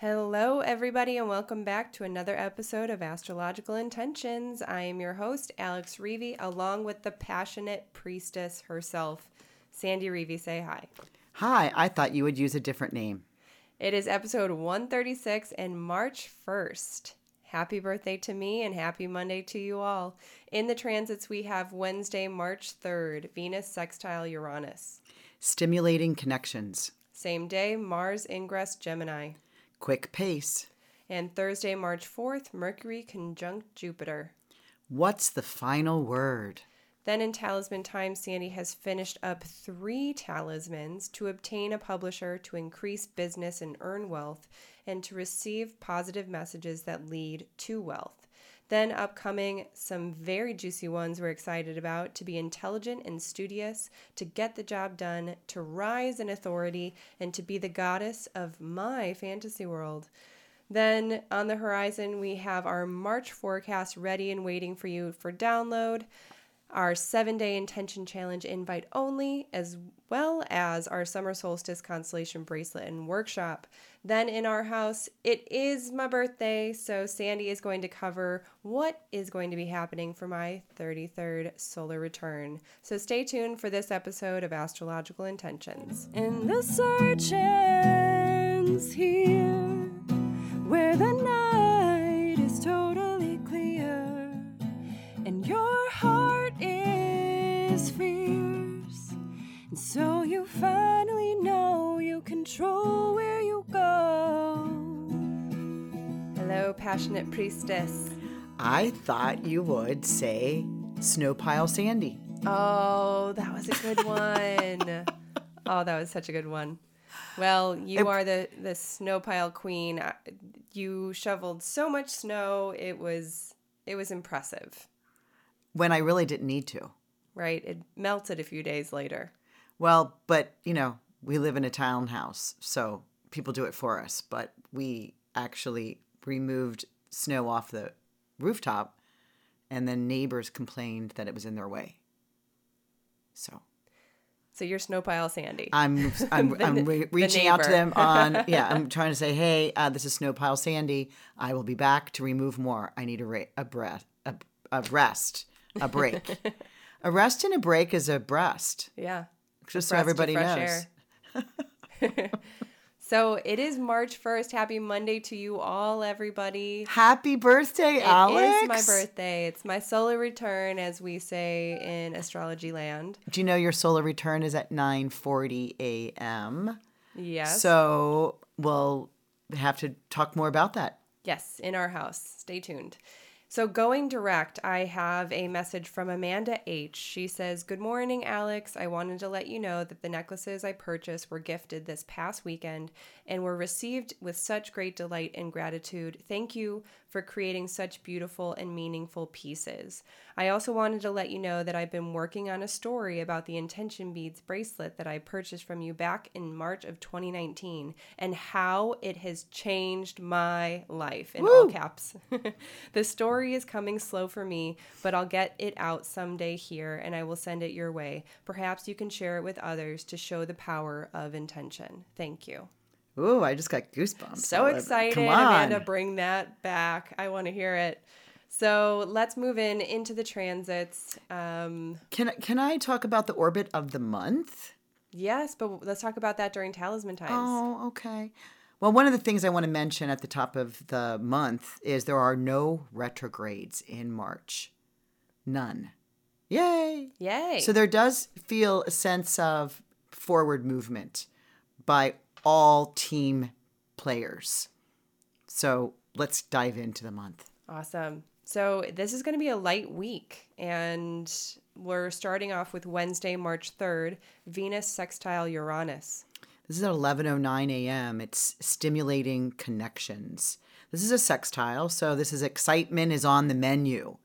Hello, everybody, and welcome back to another episode of Astrological Intentions. I am your host, Alex Reevy, along with the passionate priestess herself, Sandy Reevy. Say hi. Hi, I thought you would use a different name. It is episode 136 and March 1st. Happy birthday to me and happy Monday to you all. In the transits, we have Wednesday, March 3rd, Venus sextile Uranus. Stimulating connections. Same day, Mars ingress Gemini. Quick pace. And Thursday, March 4th, Mercury conjunct Jupiter. What's the final word? Then in Talisman Time, Sandy has finished up three talismans to obtain a publisher, to increase business and earn wealth, and to receive positive messages that lead to wealth. Then, upcoming, some very juicy ones we're excited about to be intelligent and studious, to get the job done, to rise in authority, and to be the goddess of my fantasy world. Then on the horizon, we have our March forecast ready and waiting for you for download our seven day intention challenge invite only, as well as our summer solstice constellation bracelet and workshop. Then in our house, it is my birthday, so Sandy is going to cover what is going to be happening for my 33rd solar return. So stay tuned for this episode of Astrological Intentions. In the search ends here, where the night finally know you control where you go. Hello, passionate priestess. I thought you would say Snowpile Sandy. Oh, that was a good one. oh, that was such a good one. Well, you It- are the the snow pile queen. You shoveled so much snow. It was it was impressive, When I really didn't need to. right? It melted a few days later. Well, but you know, we live in a townhouse, so people do it for us. But we actually removed snow off the rooftop, and then neighbors complained that it was in their way. So So you're snow pile Sandy. I'm I'm, The I'm re- reaching out to them on yeah. I'm trying to say, hey, uh, this is Snowpile Sandy. I will be back to remove more. I need a ra- a breath a, a rest a break. a rest and a break is a breast. yeah. Just so everybody knows. So it is March 1st. Happy Monday to you all, everybody. Happy birthday, It Alex! is my birthday. It's my solar return, as we say in astrology land. Do you know your solar return is at 9:40 a.m. Yes. So we'll have to talk more about that. Yes, in our house. Stay tuned. So, going direct, I have a message from Amanda H. She says, Good morning, Alex. I wanted to let you know that the necklaces I purchased were gifted this past weekend and were received with such great delight and gratitude. Thank you for creating such beautiful and meaningful pieces. I also wanted to let you know that I've been working on a story about the intention beads bracelet that I purchased from you back in March of 2019 and how it has changed my life in all caps. the story is coming slow for me, but I'll get it out someday here and I will send it your way. Perhaps you can share it with others to show the power of intention. Thank you. Ooh, I just got goosebumps. So excited, Come on. Amanda, bring that back. I want to hear it. So let's move in into the transits. Um, Can can I talk about the orbit of the month? yes, but let's talk about that during talisman times. Oh, okay. Well, one of the things I want to mention at the top of the month is there are no retrogrades in March. None. Yay. Yay. So there does feel a sense of forward movement by all team players. So let's dive into the month. Awesome. So this is going to be a light week, and we're starting off with Wednesday, March 3rd, Venus sextile Uranus. This is at 11:09 a.m. It's stimulating connections. This is a sextile, so this is excitement is on the menu.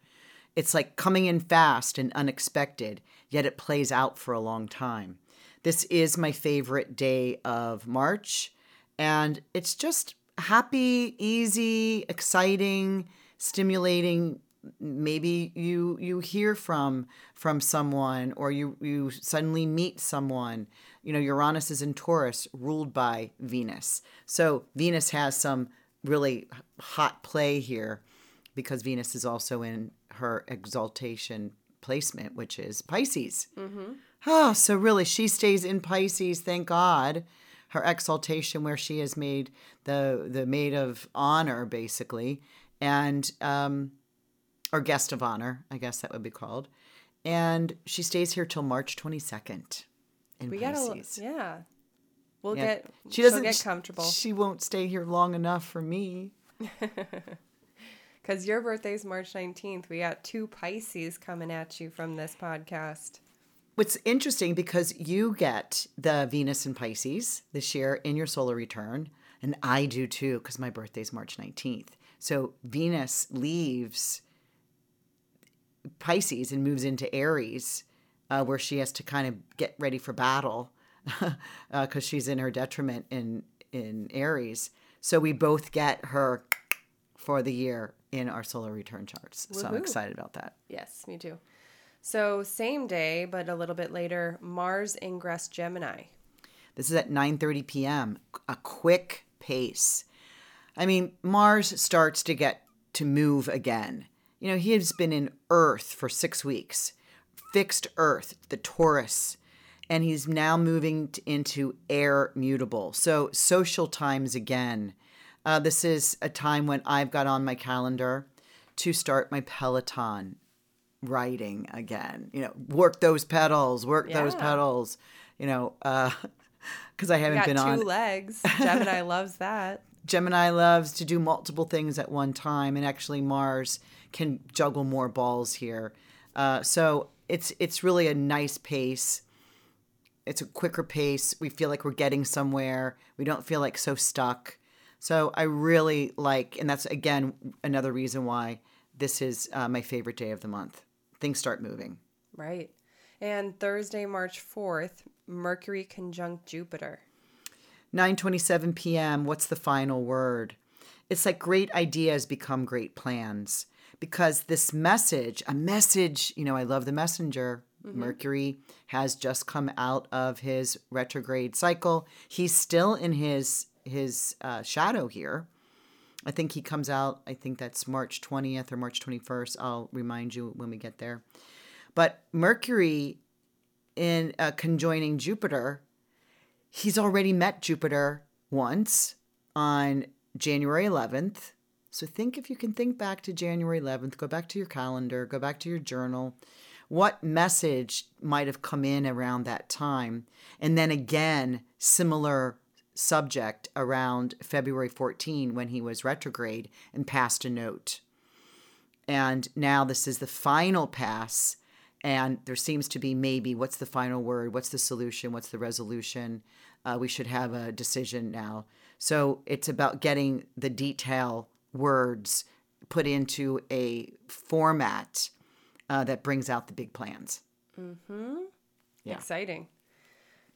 It's like coming in fast and unexpected, yet it plays out for a long time. This is my favorite day of March, and it's just happy, easy, exciting, stimulating. Maybe you you hear from from someone or you you suddenly meet someone you know, Uranus is in Taurus, ruled by Venus. So Venus has some really hot play here because Venus is also in her exaltation placement, which is Pisces. Mm-hmm. Oh, so really, she stays in Pisces, thank God. Her exaltation, where she is made the the maid of honor, basically, and um, or guest of honor, I guess that would be called. And she stays here till March twenty second in We Pisces. gotta, yeah. We'll Yeah. get. She doesn't get comfortable She won't stay here long enough for me. because your birthday's March nineteenth. We got two Pisces coming at you from this podcast. What's interesting because you get the Venus in Pisces this year in your solar return, and I do too because my birthday's March 19th. So Venus leaves Pisces and moves into Aries, uh, where she has to kind of get ready for battle because she's in her detriment in in Aries. So we both get her for the year in our solar return charts. So I'm excited about that. Yes, me too. So same day, but a little bit later, Mars ingress Gemini. This is at 9:30 p.m. A quick pace. I mean, Mars starts to get to move again. You know, he has been in Earth for 6 weeks. Fixed Earth, the Taurus, and he's now moving into air mutable. So, social times again. Uh, this is a time when I've got on my calendar to start my Peloton riding again. You know, work those pedals, work those pedals. You know, because I haven't been two on. legs. Gemini loves that. Gemini loves to do multiple things at one time, and actually Mars can juggle more balls here. Uh, so it's it's really a nice pace. It's a quicker pace. We feel like we're getting somewhere. We don't feel like so stuck. So I really like, and that's again another reason why this is uh, my favorite day of the month. Things start moving. Right. And Thursday, March 4th, Mercury conjunct Jupiter. 9:27 p.m. What's the final word? It's like great ideas become great plans because this message, a message, you know, I love the messenger. Mercury has just come out of his retrograde cycle. He's still in his his uh, shadow here. I think he comes out. I think that's March 20th or March 21st. I'll remind you when we get there. But Mercury in uh, conjoining Jupiter he's already met Jupiter once on January 11th. So think if you can think back to January 11th, go back to your calendar, go back to your journal. What message might have come in around that time? And then again, similar subject around February 14 when he was retrograde and passed a note. And now this is the final pass and there seems to be maybe what's the final word what's the solution what's the resolution uh, we should have a decision now so it's about getting the detail words put into a format uh, that brings out the big plans Mm-hmm. Yeah. Exciting.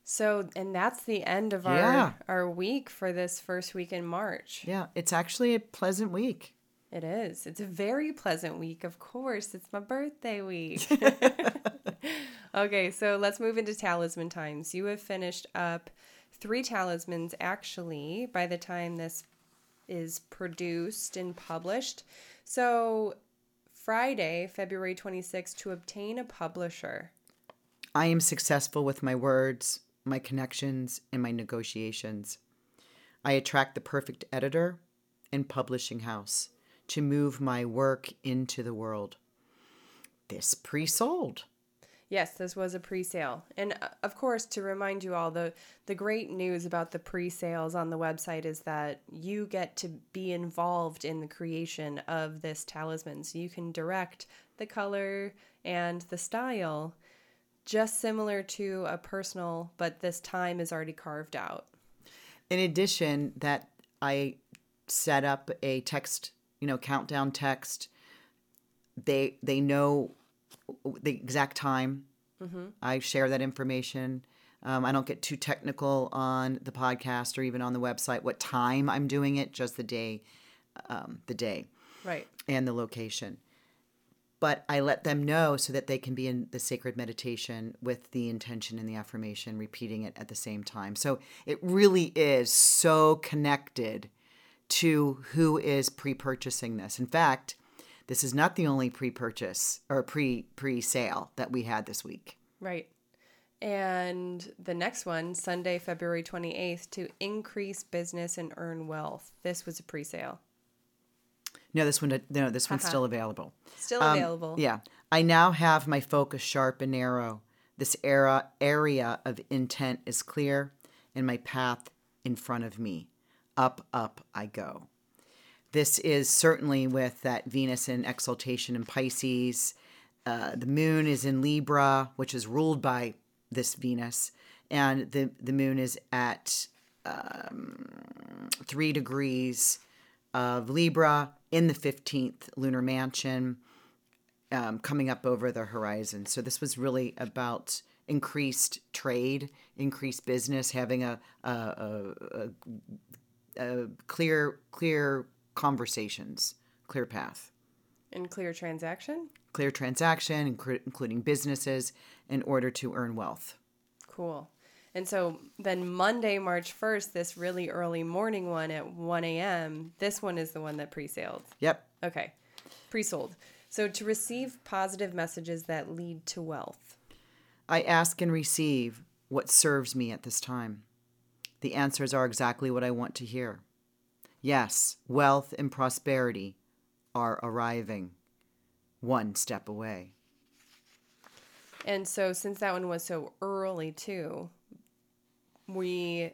So, and that's the end of our our week for this first week in March. yeah it's actually a pleasant week It is. It's a very pleasant week, of course. It's my birthday week. okay, so let's move into talisman times. You have finished up three talismans actually by the time this is produced and published. So, Friday, February 26th, to obtain a publisher. I am successful with my words, my connections, and my negotiations. I attract the perfect editor and publishing house to move my work into the world. This pre sold. Yes, this was a pre-sale. And uh, of course, to remind you all, the the great news about the pre-sales on the website is that you get to be involved in the creation of this talisman. So you can direct the color and the style just similar to a personal, but this time is already carved out. In addition, that I set up a text, you know, countdown text. They they know the exact time. I share that information. Um, I don't get too technical on the podcast or even on the website. What time I'm doing it, just the day, um, the day Right. and the location. But I let them know so that they can be in the sacred meditation with the intention and the affirmation, repeating it at the same time. So it really is so connected to who is pre-purchasing this. In fact, this is not the only pre-purchase or pre pre-sale that we had this week. Right. And the next one, Sunday, February 28th, to increase business and earn wealth. This was a pre sale. No, this one, no, this one's still available. Still available. Um, yeah. I now have my focus sharp and narrow. This era, area of intent is clear, and my path in front of me. Up, up I go. This is certainly with that Venus in exaltation in Pisces. Uh, the moon is in Libra, which is ruled by this Venus, and the the moon is at um, three degrees of Libra in the fifteenth lunar mansion, um, coming up over the horizon. So this was really about increased trade, increased business, having a a, a, a, a clear clear conversations, clear path. And clear transaction? Clear transaction, including businesses, in order to earn wealth. Cool. And so then Monday, March 1st, this really early morning one at 1 a.m., this one is the one that pre saled. Yep. Okay. Pre sold. So to receive positive messages that lead to wealth. I ask and receive what serves me at this time. The answers are exactly what I want to hear. Yes, wealth and prosperity are arriving one step away. And so since that one was so early too, we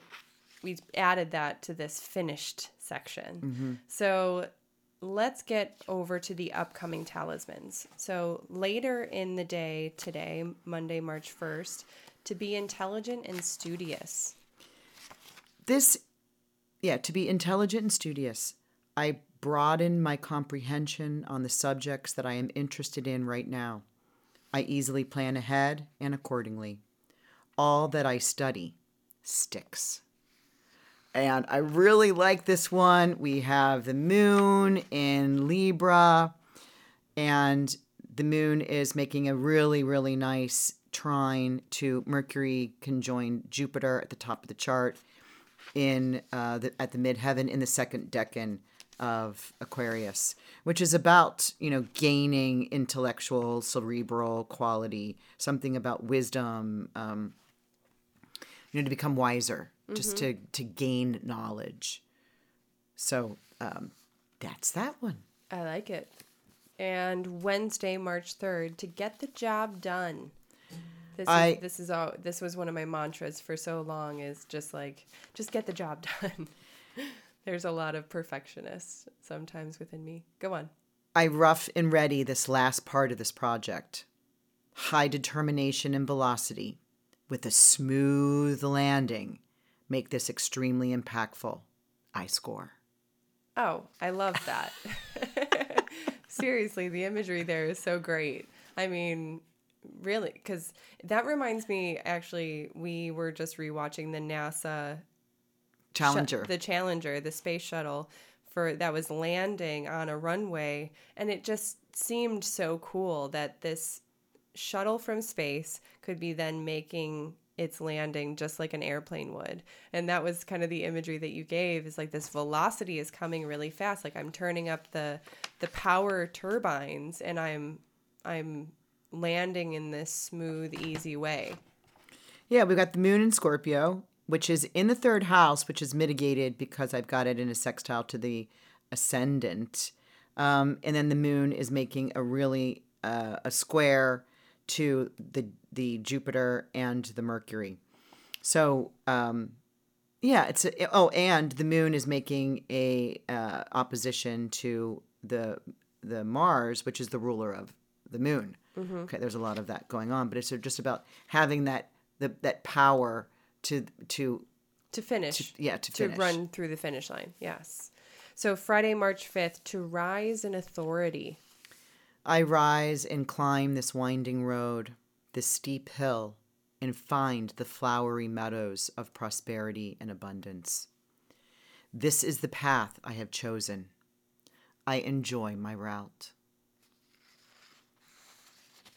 we added that to this finished section. Mm-hmm. So let's get over to the upcoming talismans. So later in the day today, Monday, March 1st, to be intelligent and studious. This yeah, to be intelligent and studious. I broaden my comprehension on the subjects that I am interested in right now. I easily plan ahead and accordingly. All that I study sticks. And I really like this one. We have the moon in Libra, and the moon is making a really, really nice trine to Mercury conjoined Jupiter at the top of the chart in uh, the, at the midheaven in the second decan of Aquarius, which is about you know gaining intellectual, cerebral quality, something about wisdom, um, you know, to become wiser, mm-hmm. just to to gain knowledge. So um, that's that one. I like it. And Wednesday, March third, to get the job done. This I, is this is all this was one of my mantras for so long is just like just get the job done. There's a lot of perfectionists sometimes within me. Go on. I rough and ready this last part of this project. High determination and velocity with a smooth landing make this extremely impactful. I score. Oh, I love that. Seriously, the imagery there is so great. I mean, really because that reminds me actually we were just rewatching the nasa challenger sh- the challenger the space shuttle for that was landing on a runway and it just seemed so cool that this shuttle from space could be then making its landing just like an airplane would. And that was kind of the imagery that you gave is like this velocity is coming really fast. Like I'm turning up the the power turbines and I'm I'm landing in this smooth, easy way. Yeah, we've got the moon in Scorpio, which is in the third house, which is mitigated because I've got it in a sextile to the ascendant. Um, and then the moon is making a really uh, a square to the the Jupiter and the Mercury. So um, yeah, it's a, oh, and the moon is making a uh, opposition to the the Mars, which is the ruler of the moon. Mm-hmm. Okay, there's a lot of that going on, but it's just about having that the that power to to to finish. To, yeah, to, to run through the finish line. Yes. So Friday, March 5th, to rise in authority. I rise and climb this winding road, this steep hill, and find the flowery meadows of prosperity and abundance. This is the path I have chosen. I enjoy my route.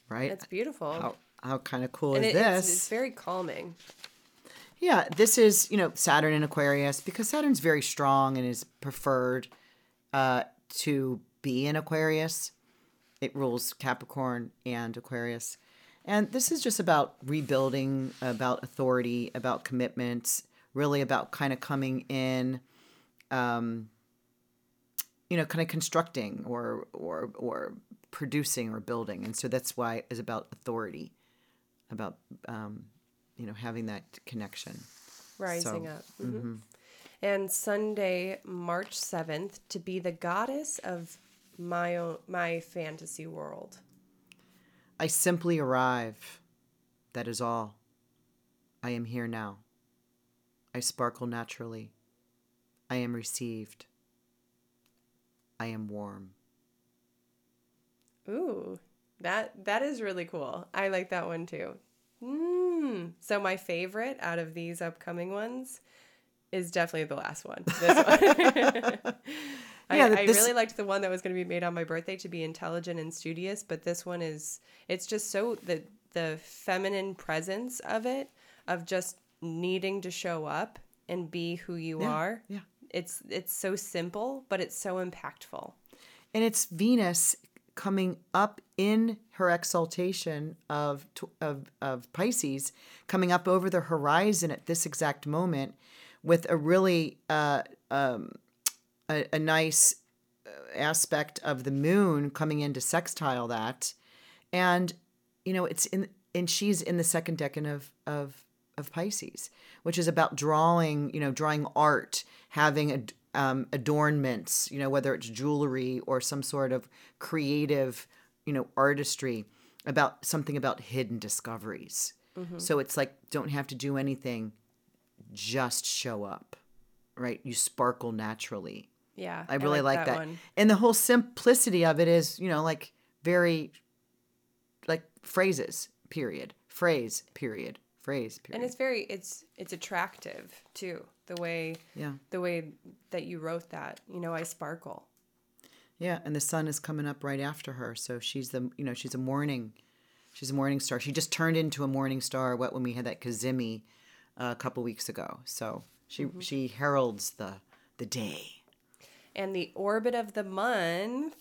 right? It's beautiful. how how kind of cool and is it- this? It's, it's very calming. Yeah, this is, you know, Saturn in Aquarius because Saturn's very strong and is preferred uh, to be in Aquarius. It rules Capricorn and Aquarius. And this is just about rebuilding, about authority, about commitments, really about kind of coming in, um, you know, kind of constructing or or or producing or building. And so that's why it's about authority, about um, you know having that connection. rising So, up. Mhm. And Sunday, March 7th, to be the goddess of my own, my fantasy world. I simply arrive. That is all. I am here now. I sparkle naturally. I am received. I am warm. Ooh, that that is really cool. I like that one too. Mm. So my favorite out of these upcoming ones is definitely the last one. This one. I, Yeah, I this- really liked the one that was going to be made on my birthday to be intelligent and studious, but this one is it's just so the the feminine presence of it of just needing to show up and be who you are. yeah. It's it's so simple, but it's so impactful. And it's Venus coming up in her exaltation of of of Pisces, coming up over the horizon at this exact moment, with a really uh, um, a, a nice uh, aspect of the moon coming in to sextile that, and you know it's in and she's in the second decan of of of Pisces, which is about drawing, you know, drawing art, having ad, um, adornments, you know, whether it's jewelry or some sort of creative, you know, artistry, about something about hidden discoveries. So it's like don't have to do anything, just show up, right? You sparkle naturally. Yeah. I really like, that. one. And the whole simplicity of it is, you know, like very like phrases, period. Phrase, period. Phrase, period. and it's very it's it's attractive too the way yeah. the way that you wrote that you know i sparkle Yeah, and the sun is coming up right after her, so she's the you know she's a morning, she's a morning star. She just turned into a morning star. What when we had that Cazimi uh, a couple weeks ago, so she she heralds the the day. And the orbit of the month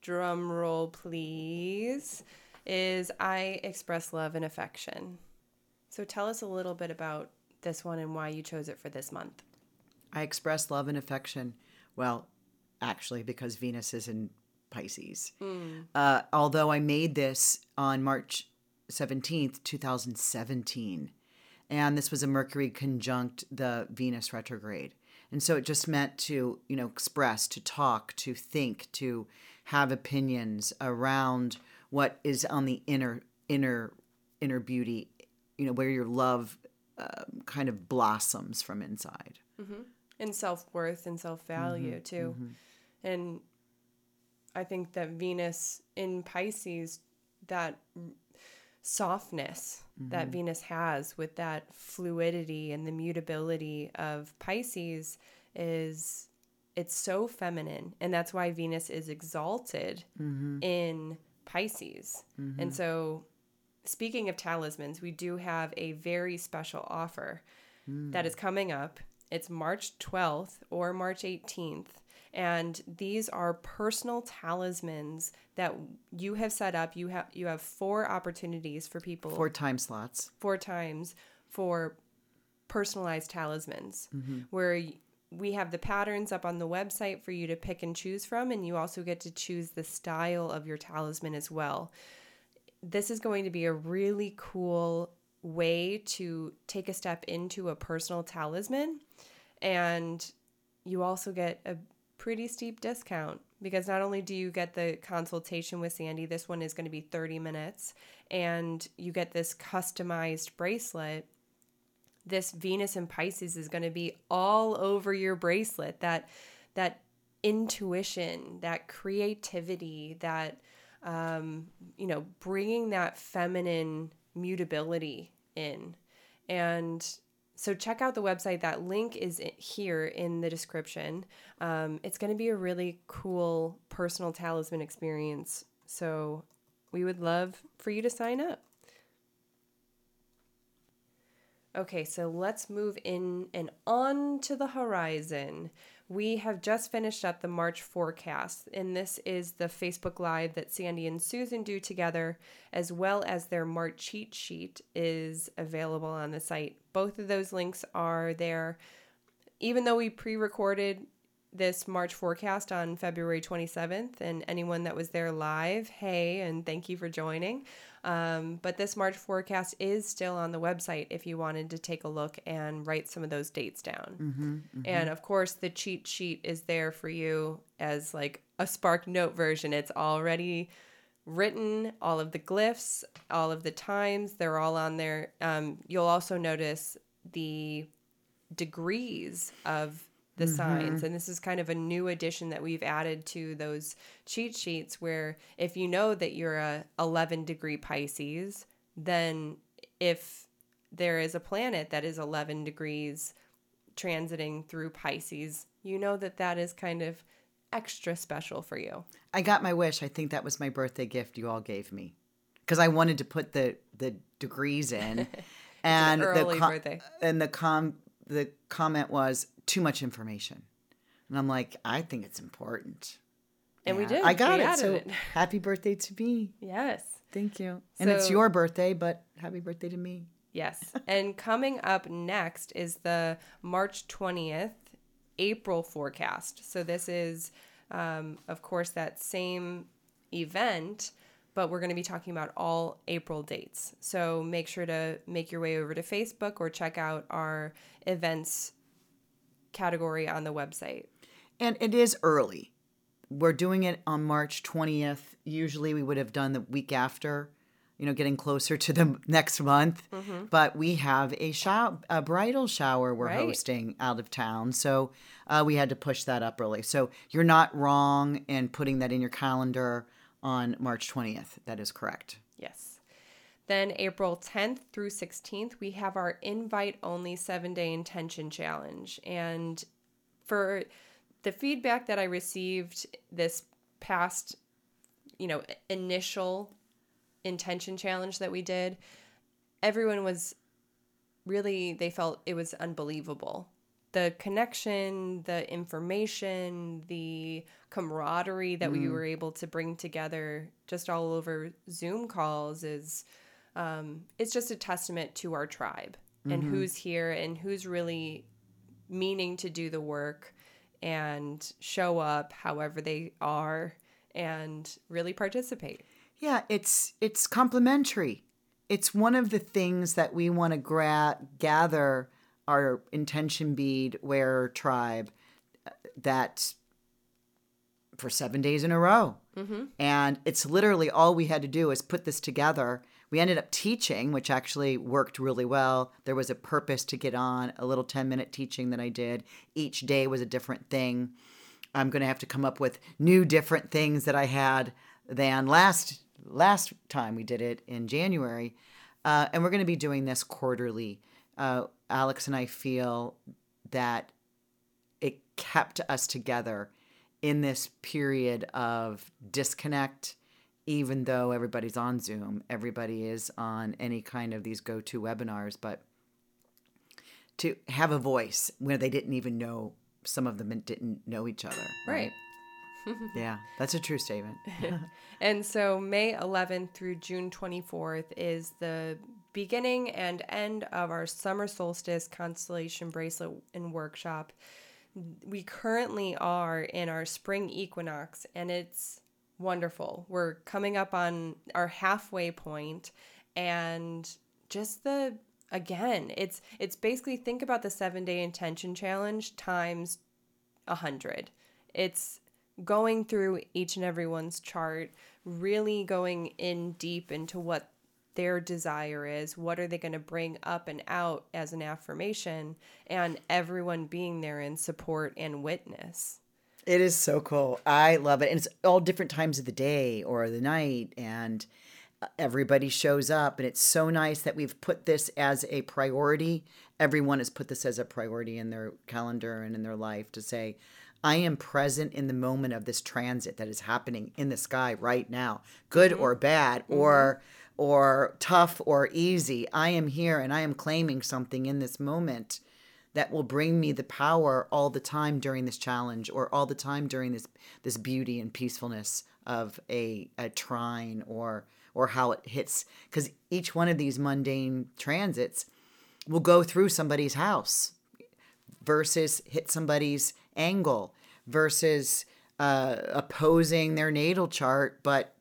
drum roll please is i express love and affection so tell us a little bit about this one and why you chose it for this month I express love and affection. Well, actually, because Venus is in Pisces. Uh, although I made this on March 17th, 2017. And this was a Mercury conjunct the Venus retrograde. And so it just meant to, you know, express, to talk, to think, to have opinions around what is on the inner, inner, inner beauty, you know, where your love uh, kind of blossoms from inside. Mm-hmm. and self-worth and self-value mm-hmm. too. Mm-hmm. And i think that venus in pisces that softness that mm-hmm. venus has with that fluidity and the mutability of pisces is it's so feminine. And that's why venus is exalted mm-hmm. in pisces. Mm-hmm. And so speaking of talismans we do have a very special offer that mm. is coming up. It's March 12th or March 18th. And these are personal talismans that you have set up. You have you have four opportunities for people Four time slots. four times for personalized talismans mm-hmm. where we have the patterns up on the website for you to pick and choose from and you also get to choose the style of your talisman as well this is going to be a really cool way to take a step into a personal talisman and you also get a pretty steep discount because not only do you get the consultation with Sandy, this one is going to be 30 minutes, and you get this customized bracelet. This Venus and Pisces is going to be all over your bracelet. That that intuition, that creativity, that um, you know, bringing that feminine mutability in, and so check out the website. That link is here in the description. Um, it's going to be a really cool personal talisman experience. So we would love for you to sign up. Okay, so let's move in and on to the horizon. We have just finished up the March forecast, and this is the Facebook Live that Sandy and Susan do together, as well as their March cheat sheet is available on the site. Both of those links are there. Even though we pre recorded this March forecast on February 27th, and anyone that was there live, hey, and thank you for joining. Um, but this March forecast is still on the website if you wanted to take a look and write some of those dates down. Mm-hmm, mm-hmm. And of course, the cheat sheet is there for you as like a Spark Note version. It's already written, all of the glyphs, all of the times, they're all on there. Um, you'll also notice the degrees of the mm-hmm. signs. And this is kind of a new addition that we've added to those cheat sheets where if you know that you're a 11 degree Pisces, then if there is a planet that is 11 degrees transiting through Pisces, you know that that is kind of extra special for you. I got my wish. I think that was my birthday gift you all gave me because I wanted to put the the degrees in, and an the com- birthday. and the com the comment was too much information. And I'm like, I think it's important. And yeah, we did. I got we it. So it. happy birthday to me. Yes. Thank you. And so, it's your birthday, but happy birthday to me. Yes. and coming up next is the March 20th April forecast. So this is, um, of course, that same event, but we're going to be talking about all April dates. So make sure to make your way over to Facebook or check out our events category on the website. And it is early. We're doing it on March 20th. Usually we would have done the week after, you know, getting closer to the next month. Mm-hmm. But we have a shower, a bridal shower we're right. hosting out of town. So uh, we had to push that up early. So you're not wrong in putting that in your calendar on March 20th. That is correct. Yes. Then April 10th through 16th, we have our invite only seven day intention challenge. And for the feedback that I received this past, you know, initial intention challenge that we did, everyone was really, they felt it was unbelievable. The connection, the information, the camaraderie that mm. we were able to bring together just all over Zoom calls is um, it's just a testament to our tribe mm-hmm. and who's here and who's really meaning to do the work and show up however they are and really participate. Yeah, it's it's complementary. It's one of the things that we want to gra- gather our intention bead wearer tribe uh, that for seven days in a row. Mm-hmm. And it's literally all we had to do is put this together we ended up teaching, which actually worked really well. There was a purpose to get on, a little 10 minute teaching that I did. Each day was a different thing. I'm going to have to come up with new different things that I had than last last time we did it in January. Uh, and we're going to be doing this quarterly. Uh, Alex and I feel that it kept us together in this period of disconnect even though everybody's on Zoom, everybody is on any kind of these go to webinars, but to have a voice where they didn't even know, some of them didn't know each other. Right. right? yeah, that's a true statement. and so May 11th through June 24th is the beginning and end of our summer solstice constellation bracelet and workshop. We currently are in our spring equinox, and it's wonderful. We're coming up on our halfway point and just the again, it's it's basically think about the 7-day intention challenge times a 100. It's going through each and everyone's chart, really going in deep into what their desire is, what are they going to bring up and out as an affirmation, and everyone being there in support and witness. It is so cool. I love it. And it's all different times of the day or the night and uh, everybody shows up and it's so nice that we've put this as a priority. Everyone has put this as a priority in their calendar and in their life to say, I am present in the moment of this transit that is happening in the sky right now, good or bad, or or tough or easy. I am here and I am claiming something in this moment that will bring me the power all the time during this challenge or all the time during this this beauty and peacefulness of a, a trine or or how it hits because each one of these mundane transits will go through somebody's house versus hit somebody's angle versus uh, opposing their natal chart, but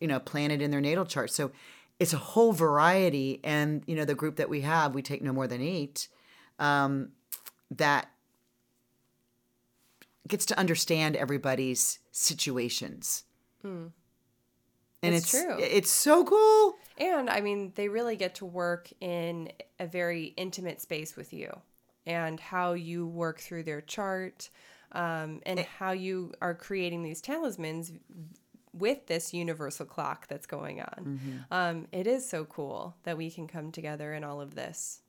you know, planted in their natal chart. So it's a whole variety. And you know, the group that we have, we take no more than eight. Um, that gets to understand everybody's situations. And It's it's true. it's so cool. And I mean, they really get to work in a very intimate space with you and how you work through their chart um, and how you are creating these talismans with this universal clock that's going on. Um, it is so cool that we can come together in all of this.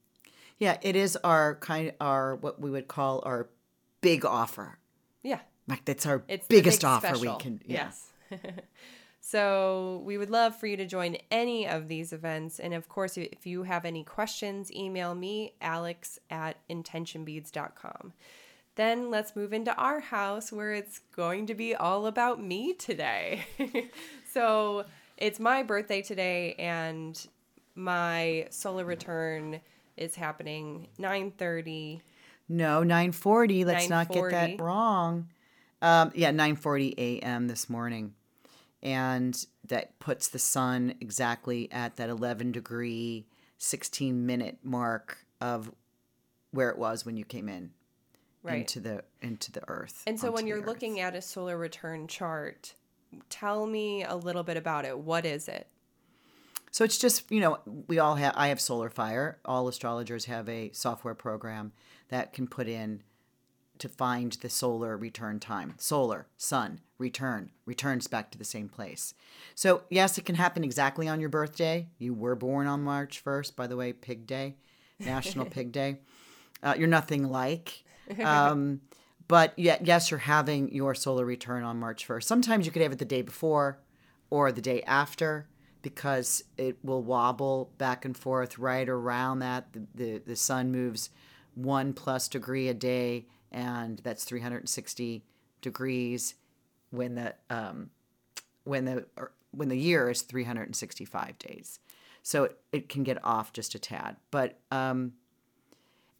Yeah, it is our kind our what we would call our big offer. Yeah. Like that's our It's biggest big offer special. we can. Yeah. Yes. so we would love for you to join any of these events. And of course, if you have any questions, email me, alex at intentionbeads.com. Then let's move into our house where it's going to be all about me today. so it's my birthday today and my solar return is happening 9:30 No, nine forty. Let's not get that wrong. Um, yeah, nine forty a.m. this morning, and that puts the sun exactly at that eleven degree, sixteen minute mark of where it was when you came in right into the into the Earth. And so when you're looking at a solar return chart, tell me a little bit about it. What is it? So it's just, you know, we all have, I have Solar Fire. All astrologers have a software program that can put in to find the solar return time. Solar, sun, return, returns back to the same place. So, yes, it can happen exactly on your birthday. You were born on March 1st, by the way, Pig Day, National Pig Day. Uh, you're nothing like. Um, but yet, yes, you're having your solar return on March 1st. Sometimes you could have it the day before or the day after because it will wobble back and forth right around that. The, the, the sun moves one plus degree a day, and that's 360 degrees when the um, when the or when the year is 365 days. So it, it can get off just a tad, but um,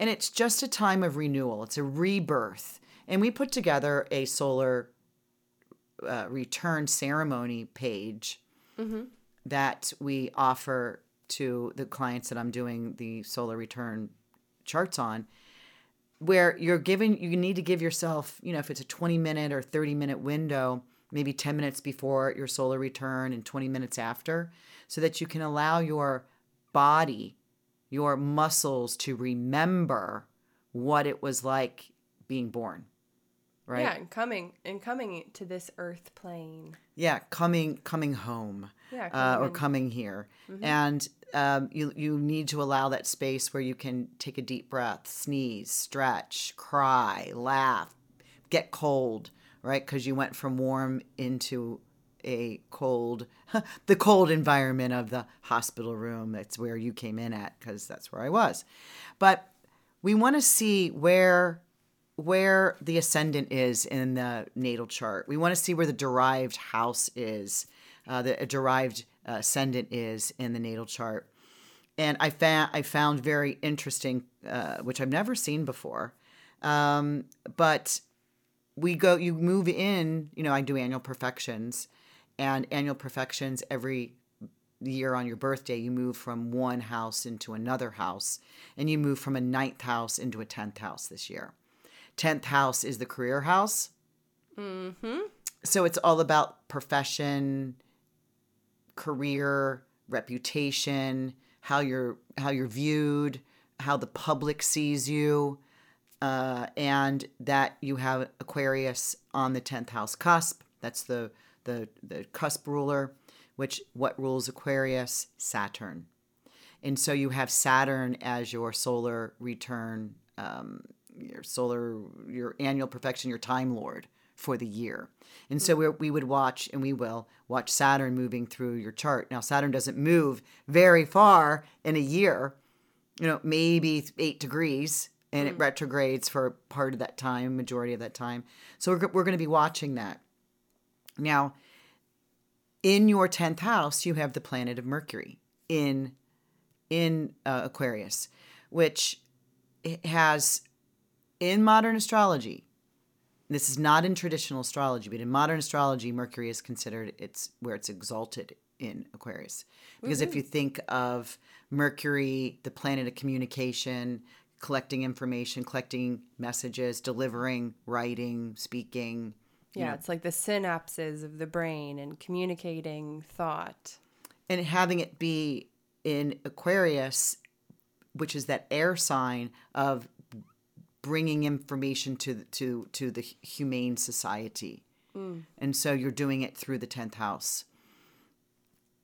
and it's just a time of renewal. It's a rebirth, and we put together a solar uh, return ceremony page that we offer to the clients that I'm doing the solar return charts on where you're giving you need to give yourself you know if it's a 20 minute or 30 minute window maybe 10 minutes before your solar return and 20 minutes after so that you can allow your body your muscles to remember what it was like being born right Yeah, and coming and coming to this earth plane. yeah coming coming home Yeah, uh, or in. coming here and um, you you need to allow that space where you can take a deep breath sneeze stretch cry laugh get cold right because you went from warm into a cold the cold environment of the hospital room that's where you came in at because that's where i was but we want to see where where the ascendant is in the natal chart. We want to see where the derived house is, uh, the derived uh, ascendant is in the natal chart. And I found I found very interesting, uh, which I've never seen before. Um, but we go, you move in. You know, I do annual profections, and annual profections every year on your birthday, you move from one house into another house, and you move from a ninth house into a tenth house this year. Tenth house is the career house. Mm-hmm. So it's all about profession, career, reputation, how you're how you're viewed, how the public sees you, uh, and that you have Aquarius on the tenth house cusp. That's the the the cusp ruler. Which what rules Aquarius? Saturn. And so you have Saturn as your solar return um, your solar, your annual profection, your time lord for the year. And so we we would watch, and we will watch Saturn moving through your chart. Now, Saturn doesn't move very far in a year, you know, maybe eight degrees, and it retrogrades for part of that time, majority of that time. So we're, we're going to be watching that. Now, in your 10th house, you have the planet of Mercury in in uh, Aquarius, which has in modern astrology. This is not in traditional astrology, but in modern astrology, Mercury is considered it's where it's exalted in Aquarius. Because if you think of Mercury, the planet of communication, collecting information, collecting messages, delivering, writing, speaking, Yeah, it's like the synapses of the brain and communicating thought. and having it be in Aquarius, which is that air sign of bringing information to the- to to the humane society, hmm. and so you're doing it through the tenth house.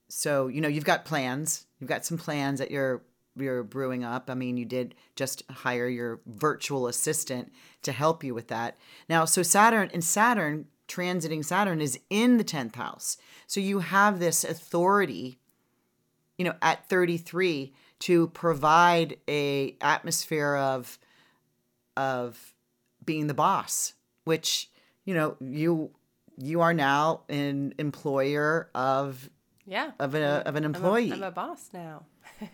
So you know you've got plans, you've got some plans that you're you're brewing up. I mean, you did just hire your virtual assistant to help you with that. Now, so Saturn and Saturn transiting Saturn is in the 10th house. So you have this authority, you know, at 33 to provide a atmosphere of of being the boss, which, you know, you you are now an employer of Yeah. of, a, of an I'm a- employee I'm a boss now.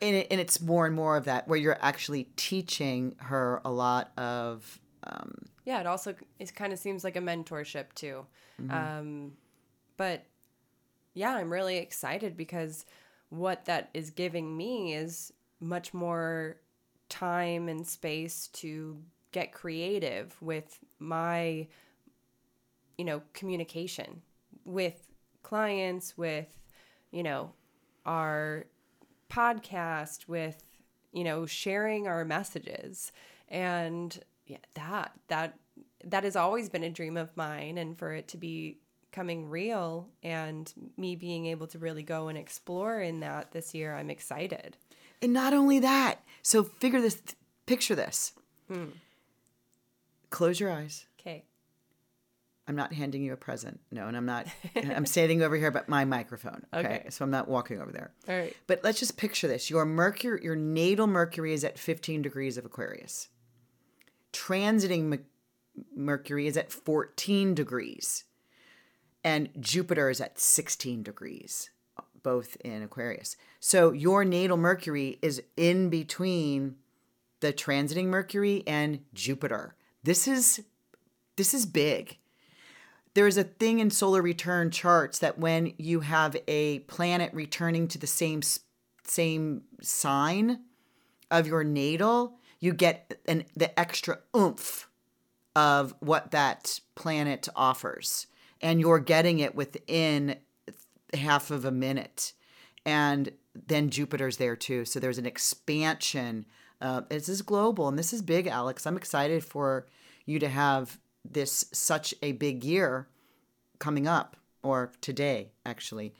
and, it, and it's more and more of that where you're actually teaching her a lot of um, Yeah, it also it kind of seems like a mentorship too. Um, but yeah, I'm really excited because what that is giving me is much more time and space to get creative with my you know communication with clients with you know our podcast with you know sharing our messages. And yeah that that that has always been a dream of mine and for it to be coming real and me being able to really go and explore in that this year i'm excited. And not only that so figure this picture this. Hmm. Close your eyes i'm not handing you a present. No and i'm not i'm standing over here but my microphone okay? Okay. so i'm not walking over there. All right. But let's just picture this. Your mercury your natal mercury is at 15 degrees of aquarius. Transiting Mer- mercury is at 14 degrees. And jupiter is at 16 degrees both in aquarius. So your natal mercury is in between the transiting mercury and jupiter. This is this is big there is a thing in solar return charts that when you have a planet returning to the same same sign of your natal, you get an the extra oomph of what that planet offers, and you're getting it within half of a minute, and then Jupiter's there too. So there's an expansion. Uh, this is global, and this is big, Alex. I'm excited for you to have this such a big year coming up or today actually.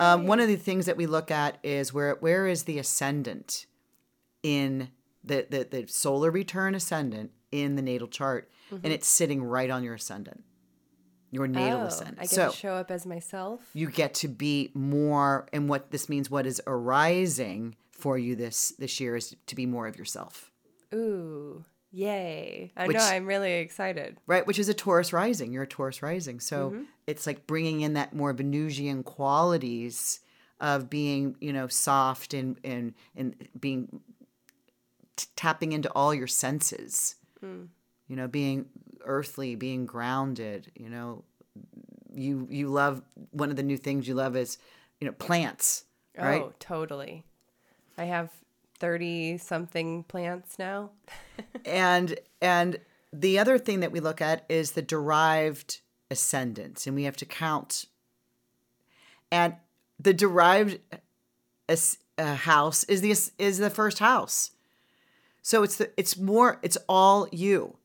Um, one of the things that we look at is where where is the ascendant in the the, the solar return ascendant in the natal chart and it's sitting right on your ascendant your natal oh, ascendant i get so to show up as myself? you get to be more and what this means what is arising for you this this year is to be more of yourself. Ooh yay i Which- know i'm really excited right? Which is a Taurus rising. You're a Taurus rising. So mm-hmm. it's like bringing in that more Venusian qualities of being, you know, soft and and and being t- tapping into all your senses. Mm. You know, being earthly, being grounded. You know, you you love one of the new things you love is, you know, plants. Right? oh totally i have 30 something plants now. And and the other thing that we look at is the derived ascendants and we have to count. And the derived as- uh, house is the is the first house. So it's the it's more it's all you.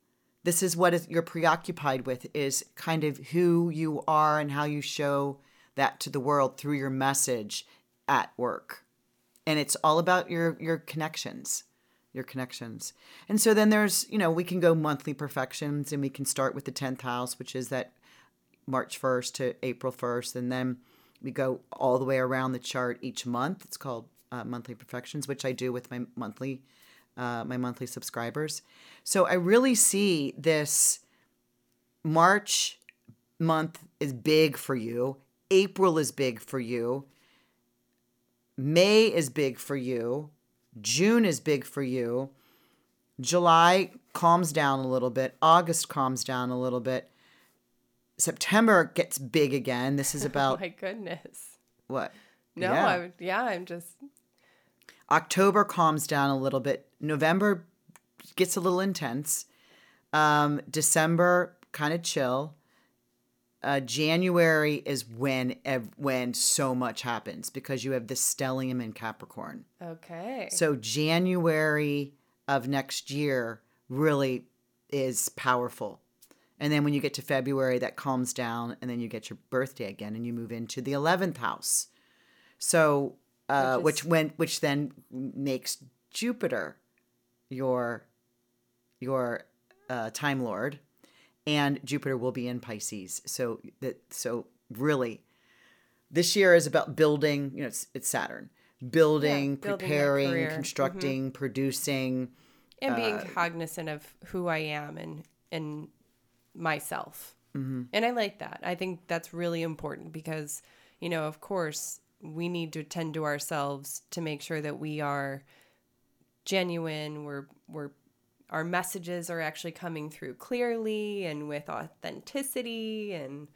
This is what you're preoccupied with is kind of who you are and how you show that to the world through your message at work and it's all about your your connections your connections. And so then there's, you know, we can go monthly profections and we can start with the 10th house, which is that March 1st to April 1st. And then we go all the way around the chart each month. It's called uh, monthly profections, which I do with my monthly, uh, my monthly subscribers. So I really see this March month is big for you. April is big for you. May is big for you. June is big for you. July calms down a little bit. August calms down a little bit. September gets big again. This is about oh my goodness. what? No, Yeah. I would, yeah, I'm just October calms down a little bit. November gets a little intense. Um, December kind of chill. Uh, January is when ev- when so much happens because you have the stellium in Capricorn. okay. So January of next year really is powerful. And then when you get to February, that calms down, and then you get your birthday again, and you move into the eleventh house. So, uh, Which which, is- when which then makes Jupiter your your uh, time lord, and Jupiter will be in Pisces. So that so really, this year is about building. You know, it's, it's Saturn, building, building that preparing. Mhm. constructing, producing. and being uh, cognizant of who I am and and myself. Mm-hmm. And I like that. I think that's really important because, you know, of course, we need to tend to ourselves to make sure that we are genuine. We're we're our messages are actually coming through clearly and with authenticity and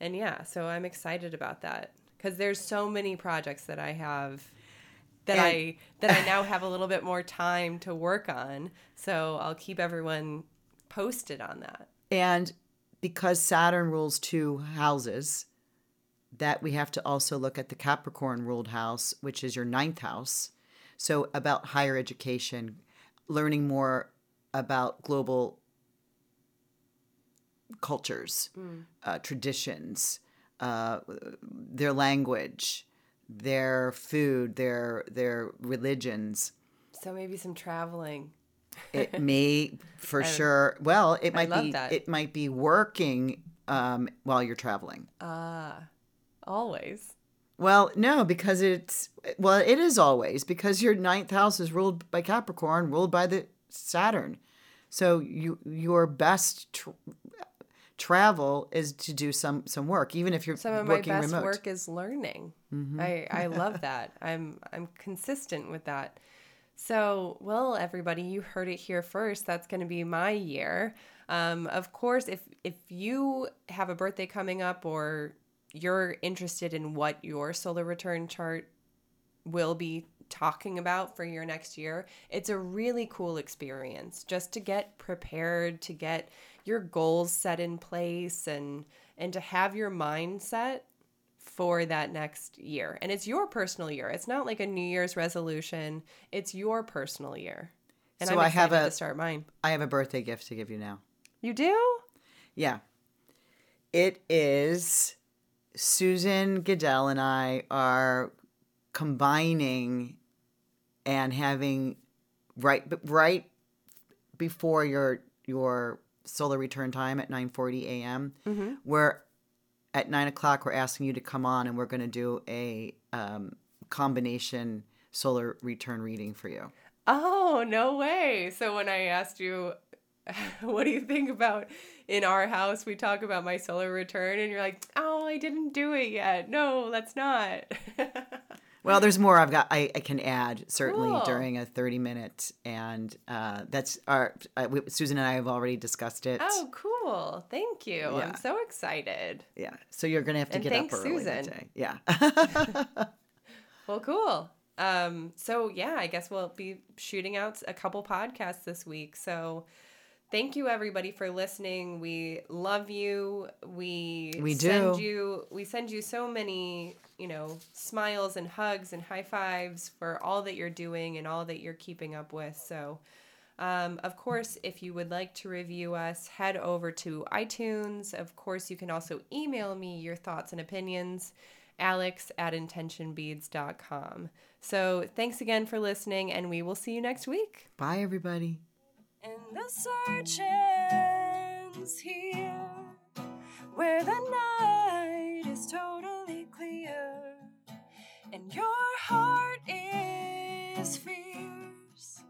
and yeah. So I'm excited about that because there's so many projects that I have that And- I that I now have a little bit more time to work on. So I'll keep everyone posted on that. And because Saturn rules two houses, that we have to also look at the Capricorn ruled house, which is your ninth house. So, about higher education, learning more about global cultures, uh, traditions, uh, their language, their food, their their religions. So maybe some traveling. It may, for sure. Well, it might be. that. It might be working um, while you're traveling. Ah, always. Well, no, because it's well, it is always because your ninth house is ruled by Capricorn, ruled by the Saturn. So you your best tr- travel is to do some some work, even if you're Some of my working best remote. Mm-hmm. work is learning. I, I love that. I'm I'm consistent with that. So, well, everybody, you heard it here first. That's going to be my year. Um, of course, if if you have a birthday coming up or you're interested in what your solar return chart will be talking about for your next year, it's a really cool experience just to get prepared, to get your goals set in place and and to have your mindset for that next year. And it's your personal year. It's not like a New Year's resolution. It's your personal year. And So I'm I have a- to start mine. I have a birthday gift to give you now. You do? Yeah. It is Susan Goodell and I are combining and having right right before your your solar return time at 9:40 a.m. Mm-hmm. We're at nine o'clock. We're asking you to come on, and we're going to do a um, combination solar return reading for you. Oh, no way. So when I asked you, what do you think about in our house? We talk about my solar return, and you're like, oh, I didn't do it yet. No, that's not. Well, there's more I've got. I, I can add certainly Cool. during a 30 minute, and uh, that's our uh, we, Susan and I have already discussed it. oh, cool. Thank you. Yeah. I'm so excited. Yeah, so you're gonna have to And get thanks, up early Susan. that day. Yeah. Well, cool. Um, so yeah, I guess we'll be shooting out a couple podcasts this week. So thank you everybody for listening. We love you. We We send do. you we send you so many, you know, smiles and hugs and high fives for all that you're doing and all that you're keeping up with. So um, of course, if you would like to review us, head over to iTunes. Of course, you can also email me your thoughts and opinions alex at intentionbeads.com. So thanks again for listening, and we will see you next week. Bye, everybody. And the search ends here, where the night is totally clear, and your heart is fierce.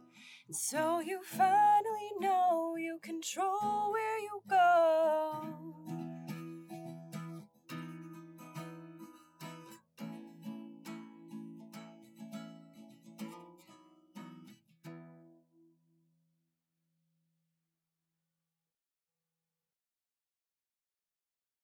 And so you finally know you control where you go.